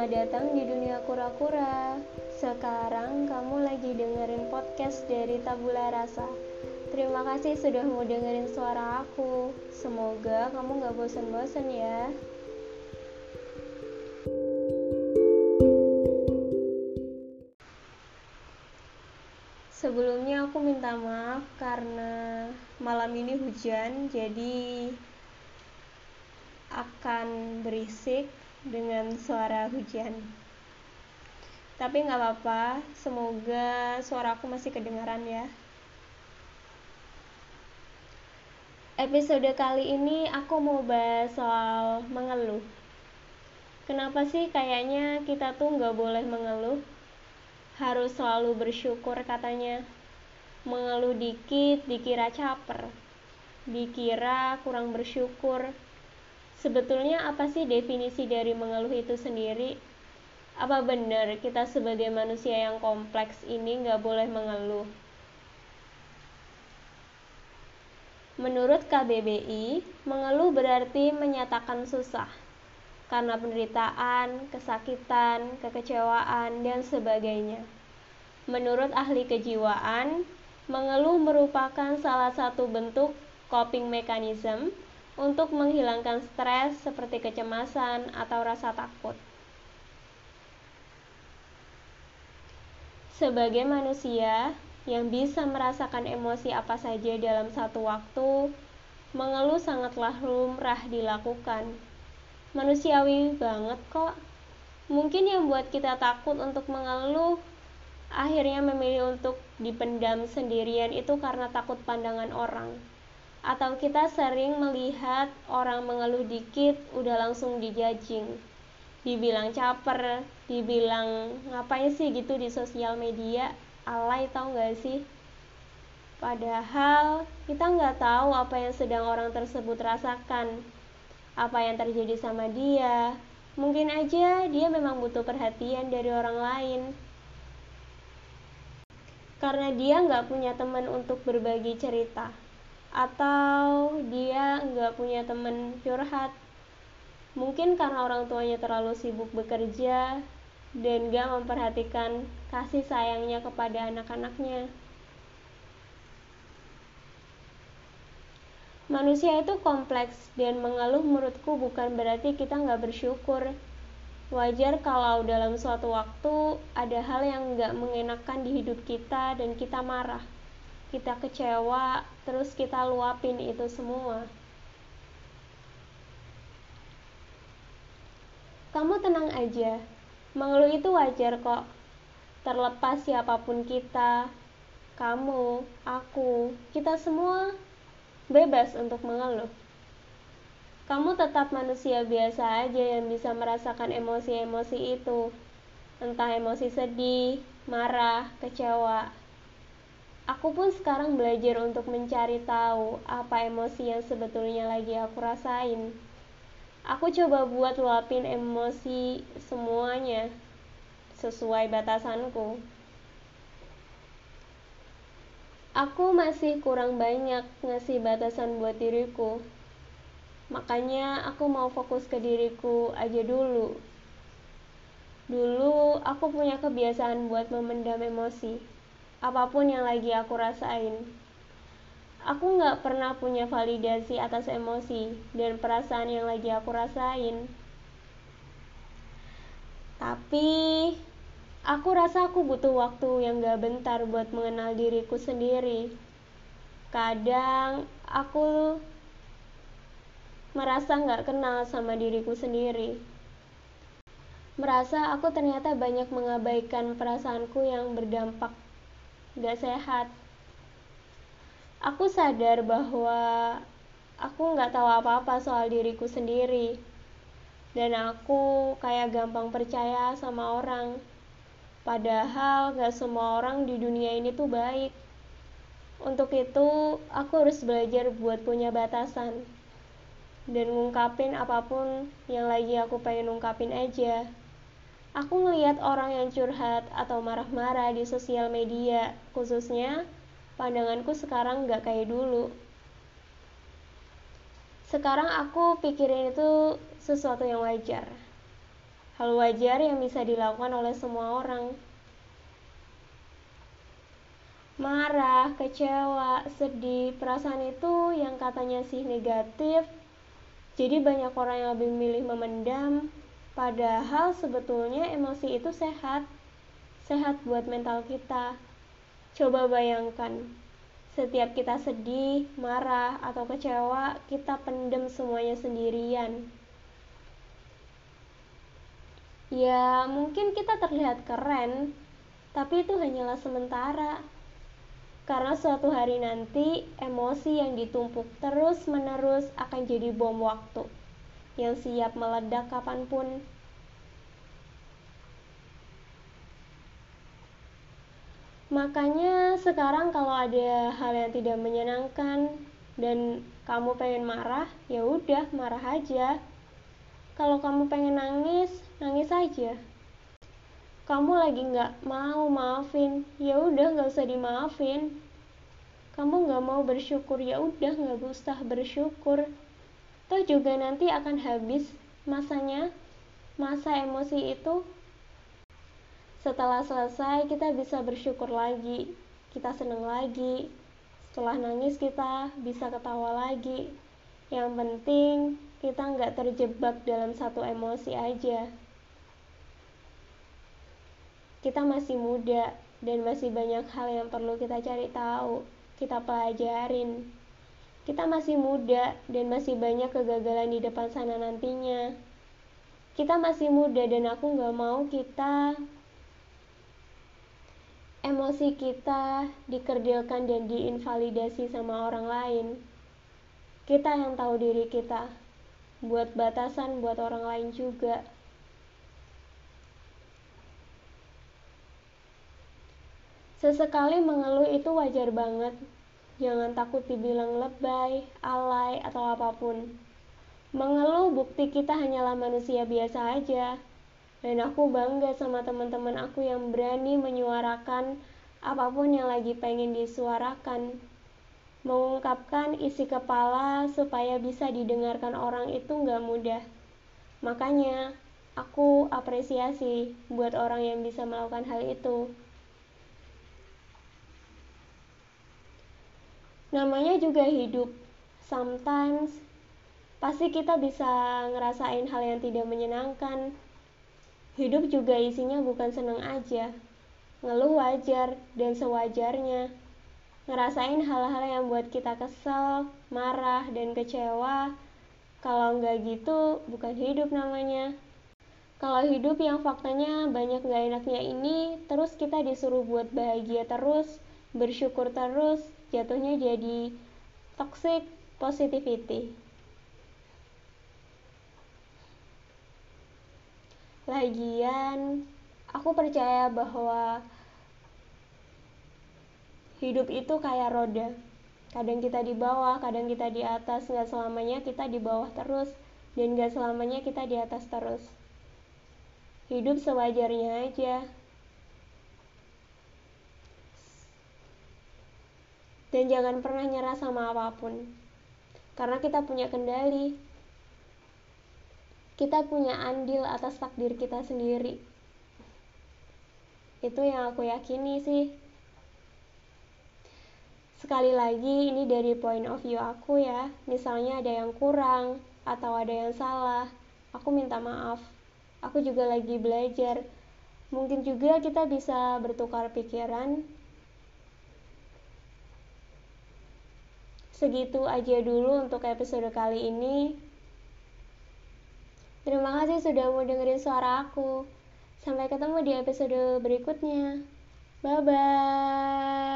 Selamat datang di dunia kura-kura. Sekarang kamu lagi dengerin podcast dari Tabula Rasa. Terima kasih sudah mau dengerin suara aku. Semoga kamu gak bosan-bosan ya. Sebelumnya aku minta maaf karena malam ini hujan, jadi akan berisik dengan suara hujan. Tapi nggak apa-apa, semoga suaraku masih kedengaran ya. Episode kali ini aku mau bahas soal mengeluh. Kenapa sih kayaknya kita tuh nggak boleh mengeluh? Harus selalu bersyukur katanya. Mengeluh dikit dikira caper, dikira kurang bersyukur, Sebetulnya apa sih definisi dari mengeluh itu sendiri? Apa benar kita sebagai manusia yang kompleks ini nggak boleh mengeluh? Menurut KBBI, mengeluh berarti menyatakan susah karena penderitaan, kesakitan, kekecewaan, dan sebagainya. Menurut ahli kejiwaan, mengeluh merupakan salah satu bentuk coping mechanism untuk menghilangkan stres seperti kecemasan atau rasa takut. Sebagai manusia yang bisa merasakan emosi apa saja dalam satu waktu, mengeluh sangatlah lumrah dilakukan. Manusiawi banget kok. Mungkin yang buat kita takut untuk mengeluh akhirnya memilih untuk dipendam sendirian itu karena takut pandangan orang atau kita sering melihat orang mengeluh dikit udah langsung dijajing dibilang caper dibilang ngapain sih gitu di sosial media? Alay tau gak sih? Padahal kita nggak tahu apa yang sedang orang tersebut rasakan. Apa yang terjadi sama dia? Mungkin aja dia memang butuh perhatian dari orang lain. Karena dia nggak punya teman untuk berbagi cerita atau dia nggak punya temen curhat. Mungkin karena orang tuanya terlalu sibuk bekerja dan gak memperhatikan kasih sayangnya kepada anak-anaknya. Manusia itu kompleks dan mengeluh menurutku bukan berarti kita nggak bersyukur. Wajar kalau dalam suatu waktu ada hal yang nggak mengenakan di hidup kita dan kita marah kita kecewa, terus kita luapin itu semua. Kamu tenang aja, mengeluh itu wajar kok. Terlepas siapa pun kita, kamu, aku, kita semua bebas untuk mengeluh. Kamu tetap manusia biasa aja yang bisa merasakan emosi-emosi itu. Entah emosi sedih, marah, kecewa, Aku pun sekarang belajar untuk mencari tahu apa emosi yang sebetulnya lagi aku rasain. Aku coba buat luapin emosi semuanya sesuai batasanku. Aku masih kurang banyak ngasih batasan buat diriku. Makanya aku mau fokus ke diriku aja dulu. Dulu aku punya kebiasaan buat memendam emosi apa pun yang lagi aku rasain. Aku nggak pernah punya validasi atas emosi dan perasaan yang lagi aku rasain. Tapi aku rasa aku butuh waktu yang gak bentar buat mengenal diriku sendiri. Kadang aku merasa gak kenal sama diriku sendiri. Merasa aku ternyata banyak mengabaikan perasaanku yang berdampak gak sehat. Aku sadar bahwa aku nggak tahu apa-apa soal diriku sendiri. Dan aku kayak gampang percaya sama orang. Padahal gak semua orang di dunia ini tuh baik. Untuk itu aku harus belajar buat punya batasan. Dan ngungkapin apa pun yang lagi aku pengen ngungkapin aja Aku ngeliat orang yang curhat atau marah-marah di sosial media, khususnya pandanganku sekarang nggak kayak dulu. Sekarang aku pikirin itu sesuatu yang wajar. hal wajar yang bisa dilakukan oleh semua orang. Marah, kecewa, sedih, perasaan itu yang katanya sih negatif, jadi banyak orang yang lebih memilih memendam, padahal sebetulnya emosi itu sehat, sehat buat mental kita. Coba bayangkan, setiap kita sedih, marah, atau kecewa, kita pendem semuanya sendirian. Ya, mungkin kita terlihat keren, tapi itu hanyalah sementara. Karena suatu hari nanti, emosi yang ditumpuk terus-menerus akan jadi bom waktu yang siap meledak kapan pun. Makanya sekarang kalau ada hal yang tidak menyenangkan dan kamu pengen marah, ya udah marah aja. Kalau kamu pengen nangis, nangis aja kamu lagi nggak mau maafin ya udah nggak usah dimaafin kamu nggak mau bersyukur ya udah nggak usah bersyukur toh juga nanti akan habis masanya masa emosi itu. Setelah selesai kita bisa bersyukur lagi. Kita seneng lagi. Setelah nangis kita bisa ketawa lagi. Yang penting kita nggak terjebak dalam satu emosi aja. Kita masih muda dan masih banyak hal yang perlu kita cari tahu, kita pelajarin. Kita masih muda dan masih banyak kegagalan di depan sana nantinya. Kita masih muda dan aku gak mau kita emosi kita dikerdilkan dan diinvalidasi sama orang lain. Kita yang tahu diri kita, buat batasan buat orang lain juga. Sesekali mengeluh itu wajar banget. Jangan takut dibilang lebay, alay, atau apa pun. Mengeluh bukti kita hanyalah manusia biasa aja. Dan aku bangga sama teman-teman aku yang berani menyuarakan apa pun yang lagi pengen disuarakan. Mengungkapkan isi kepala supaya bisa didengarkan orang itu nggak mudah. Makanya, aku apresiasi buat orang yang bisa melakukan hal itu. Namanya juga hidup. Sometimes pasti kita bisa ngerasain hal yang tidak menyenangkan. Hidup juga isinya bukan seneng aja. Ngeluh wajar dan sewajarnya. Ngerasain hal-hal yang buat kita kesel, marah, dan kecewa. Kalau nggak gitu bukan hidup namanya. Kalau hidup yang faktanya banyak nggak enaknya ini terus kita disuruh buat bahagia terus bersyukur terus jatuhnya jadi toxic positivity. Lagian aku percaya bahwa hidup itu kayak roda. Kadang kita di bawah kadang kita di atas. Nggak selamanya kita di bawah terus dan nggak selamanya kita di atas terus. Hidup sewajarnya aja Dan jangan pernah nyerah sama apa pun. Karena kita punya kendali. Kita punya andil atas takdir kita sendiri. Itu yang aku yakini sih. Sekali lagi ini dari point of view aku ya. Misalnya ada yang kurang atau ada yang salah. Aku minta maaf. Aku juga lagi belajar. Mungkin juga kita bisa bertukar pikiran Segitu aja dulu untuk episode kali ini. Terima kasih sudah mau dengerin suara aku. Sampai ketemu di episode berikutnya. Bye bye.